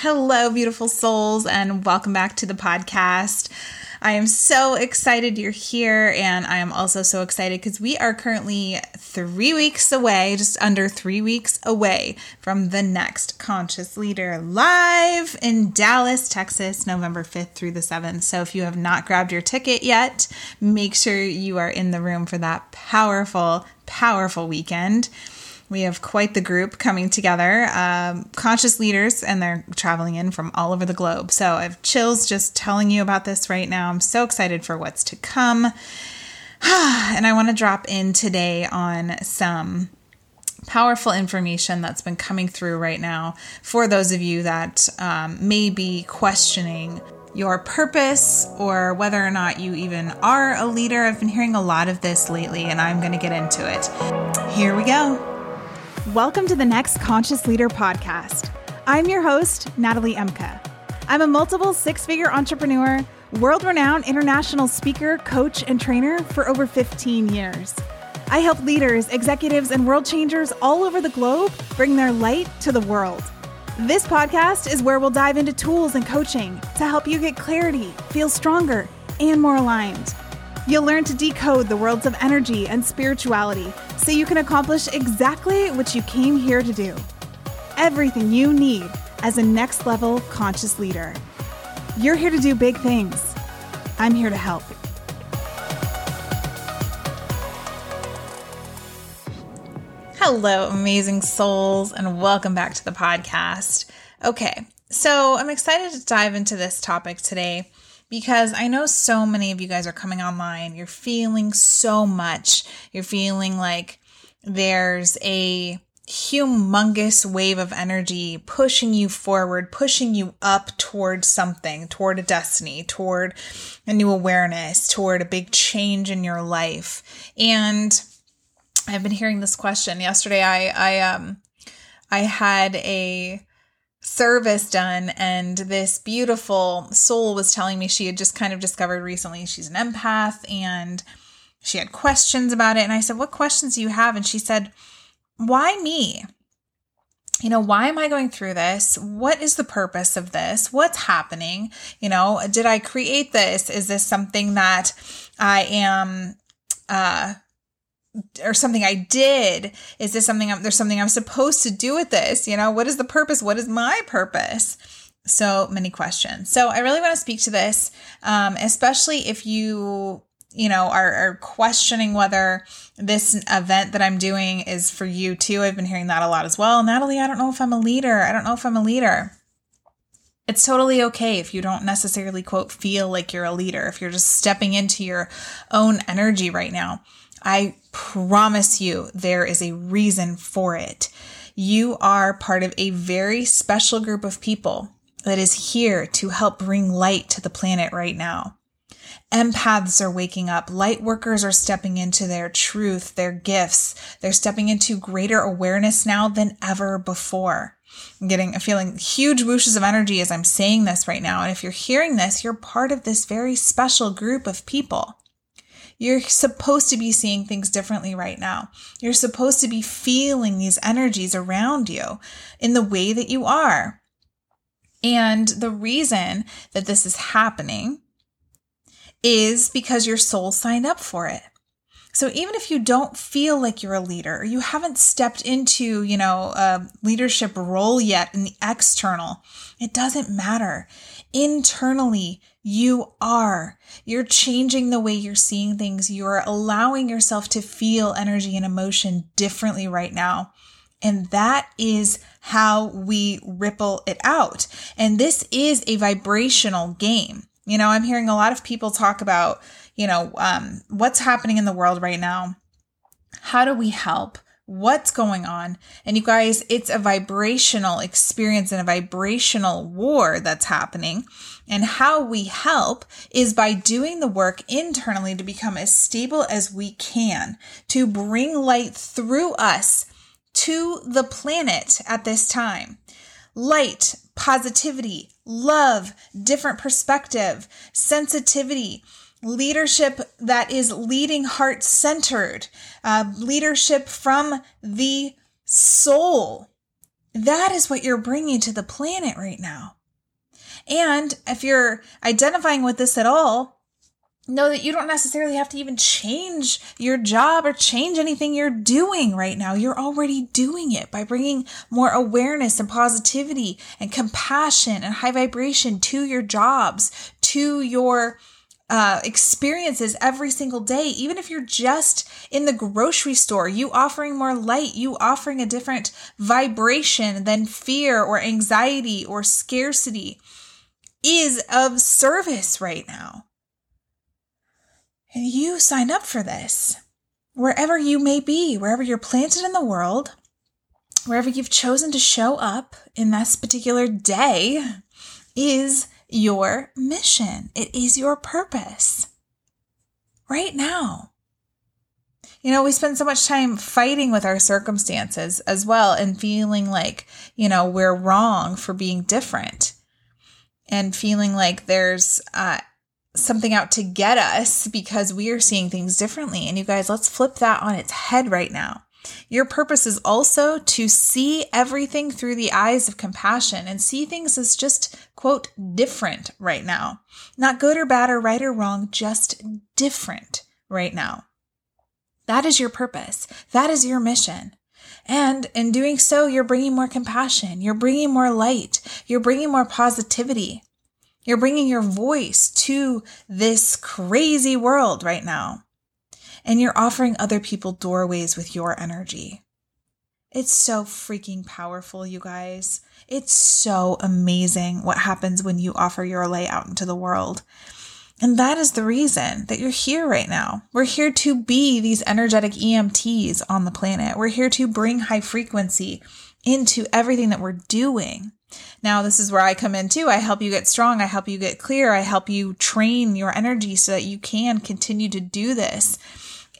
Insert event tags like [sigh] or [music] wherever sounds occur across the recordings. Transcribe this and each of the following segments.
Hello, beautiful souls, and welcome back to the podcast. I am so excited you're here, and I am also so excited because we are currently three weeks away, just under three weeks away from the next Conscious Leader Live in Dallas, Texas, November 5th through the 7th. So if you have not grabbed your ticket yet, make sure you are in the room for that powerful, powerful weekend. We have quite the group coming together, um, conscious leaders, and they're traveling in from all over the globe. So I have chills just telling you about this right now. I'm so excited for what's to come. [sighs] and I want to drop in today on some powerful information that's been coming through right now for those of you that um, may be questioning your purpose or whether or not you even are a leader. I've been hearing a lot of this lately, and I'm going to get into it. Here we go. Welcome to the next Conscious Leader podcast. I'm your host, Natalie Ehmka. I'm a multiple six figure entrepreneur, world renowned international speaker, coach, and trainer for over 15 years. I help leaders, executives, and world changers all over the globe bring their light to the world. This podcast is where we'll dive into tools and coaching to help you get clarity, feel stronger, and more aligned. You'll learn to decode the worlds of energy and spirituality so you can accomplish exactly what you came here to do. Everything you need as a next level conscious leader. You're here to do big things. I'm here to help. Hello, amazing souls, and welcome back to the podcast. Okay, so I'm excited to dive into this topic today because I know so many of you guys are coming online. You're feeling so much. You're feeling like there's a humongous wave of energy pushing you forward, pushing you up towards something, toward a destiny, toward a new awareness, toward a big change in your life. And I've been hearing this question. Yesterday I I um I had a service done and this beautiful soul was telling me she had just kind of discovered recently she's an empath and she had questions about it and I said what questions do you have? And she said why me? You know why am i going through this? What is the purpose of this? What's happening? You know did i create this? Is this something that i am uh or something I did? Is this something I'm, there's something I'm supposed to do with this? You know, what is the purpose? What is my purpose? So many questions. So I really want to speak to this, um, especially if you, you know, are, are questioning whether this event that I'm doing is for you too. I've been hearing that a lot as well. Natalie, I don't know if I'm a leader. I don't know if I'm a leader. It's totally okay if you don't necessarily quote feel like you're a leader, if you're just stepping into your own energy right now. I promise you there is a reason for it. You are part of a very special group of people that is here to help bring light to the planet right now. Empaths are waking up. Light workers are stepping into their truth, their gifts. They're stepping into greater awareness now than ever before. I'm getting, I'm feeling huge whooshes of energy as I'm saying this right now. And if you're hearing this, you're part of this very special group of people. You're supposed to be seeing things differently right now. You're supposed to be feeling these energies around you in the way that you are. And the reason that this is happening is because your soul signed up for it. So even if you don't feel like you're a leader, you haven't stepped into, you know, a leadership role yet in the external, it doesn't matter. Internally, you are. You're changing the way you're seeing things. You're allowing yourself to feel energy and emotion differently right now. And that is how we ripple it out. And this is a vibrational game. You know, I'm hearing a lot of people talk about, you know, um, what's happening in the world right now. How do we help? What's going on. And you guys, it's a vibrational experience and a vibrational war that's happening. And how we help is by doing the work internally to become as stable as we can, to bring light through us to the planet at this time. Light, positivity, love, different perspective, sensitivity, leadership that is leading heart centered, uh, leadership from the soul. That is what you're bringing to the planet right now. And if you're identifying with this at all, know that you don't necessarily have to even change your job or change anything you're doing right now. You're already doing it by bringing more awareness and positivity and compassion and high vibration to your jobs, to your uh, experiences every single day, even if you're just in the grocery store, you offering more light, you offering a different vibration than fear or anxiety or scarcity is of service right now. And you sign up for this. Wherever you may be, wherever you're planted in the world, wherever you've chosen to show up in this particular day is your mission. It is your purpose. Right now. You know, we spend so much time fighting with our circumstances as well and feeling like, you know, we're wrong for being different and feeling like there's uh, something out to get us because we are seeing things differently. And you guys, let's flip that on its head right now. Your purpose is also to see everything through the eyes of compassion and see things as just, quote, different right now. Not good or bad or right or wrong, just different right now. That is your purpose. That is your mission. And in doing so, you're bringing more compassion. You're bringing more light. You're bringing more positivity. You're bringing your voice to this crazy world right now. And you're offering other people doorways with your energy. It's so freaking powerful, you guys. It's so amazing what happens when you offer your light out into the world. And that is the reason that you're here right now. We're here to be these energetic EMTs on the planet. We're here to bring high frequency into everything that we're doing. Now, this is where I come in too. I help you get strong. I help you get clear. I help you train your energy so that you can continue to do this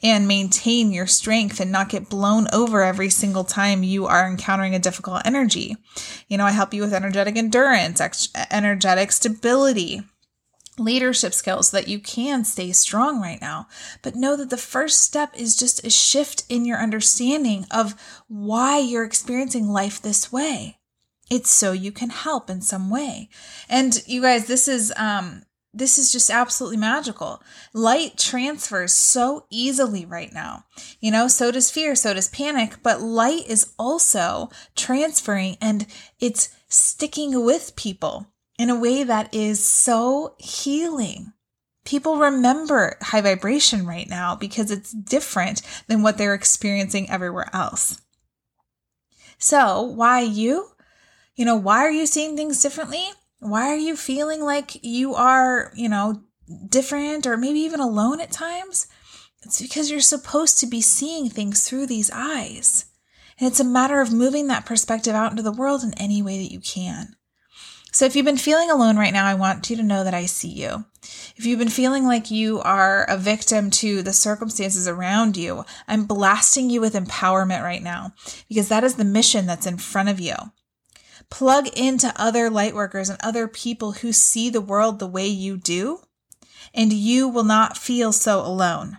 and maintain your strength and not get blown over every single time you are encountering a difficult energy. You know, I help you with energetic endurance, energetic stability, leadership skills so that you can stay strong right now. But know that the first step is just a shift in your understanding of why you're experiencing life this way. It's so you can help in some way. And you guys, this is um this is just absolutely magical. Light transfers so easily right now. You know, so does fear, so does panic, but light is also transferring and it's sticking with people in a way that is so healing. People remember high vibration right now because it's different than what they're experiencing everywhere else. So, why you? You know, why are you seeing things differently? Why are you feeling like you are, you know, different or maybe even alone at times? It's because you're supposed to be seeing things through these eyes. And it's a matter of moving that perspective out into the world in any way that you can. So if you've been feeling alone right now, I want you to know that I see you. If you've been feeling like you are a victim to the circumstances around you, I'm blasting you with empowerment right now because that is the mission that's in front of you. Plug into other lightworkers and other people who see the world the way you do, and you will not feel so alone.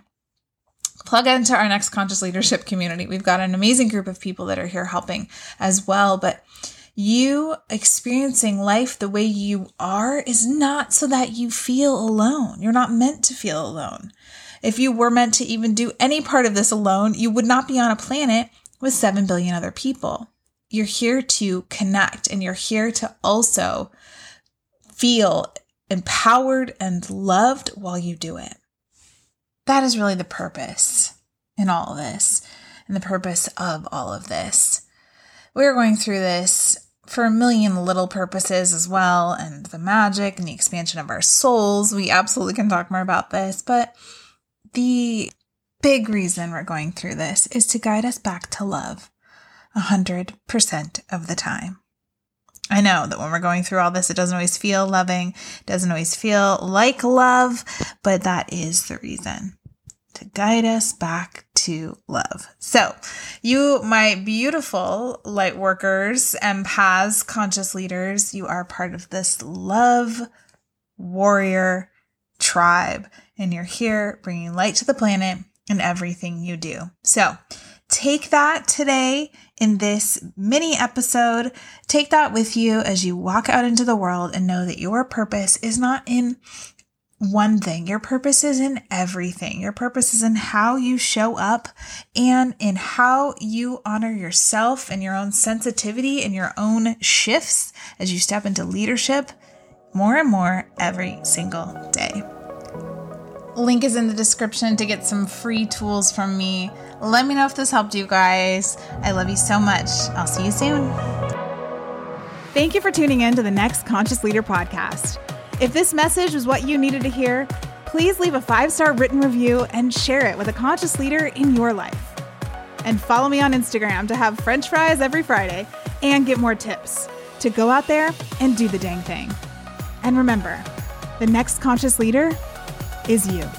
Plug into our next conscious leadership community. We've got an amazing group of people that are here helping as well, but you experiencing life the way you are is not so that you feel alone. You're not meant to feel alone. If you were meant to even do any part of this alone, you would not be on a planet with 7 billion other people you're here to connect and you're here to also feel empowered and loved while you do it. That is really the purpose in all of this and the purpose of all of this. We're going through this for a million little purposes as well, and the magic and the expansion of our souls. We absolutely can talk more about this, but the big reason we're going through this is to guide us back to love. 100% of the time. I know that when we're going through all this, it doesn't always feel loving, doesn't always feel like love, but that is the reason to guide us back to love. So, you, my beautiful light workers, empaths, conscious leaders, you are part of this love warrior tribe, and you're here bringing light to the planet in everything you do. So, take that today in this mini episode. Take that with you as you walk out into the world and know that your purpose is not in one thing. Your purpose is in everything. Your purpose is in how you show up and in how you honor yourself and your own sensitivity and your own shifts as you step into leadership more and more every single day. Link is in the description to get some free tools from me. Let me know if this helped you guys. I love you so much. I'll see you soon. Thank you for tuning in to the next Conscious Leader podcast. If this message was what you needed to hear, please leave a five star written review and share it with a conscious leader in your life. And follow me on Instagram to have french fries every Friday and get more tips to go out there and do the dang thing. And remember, the next conscious leader is you.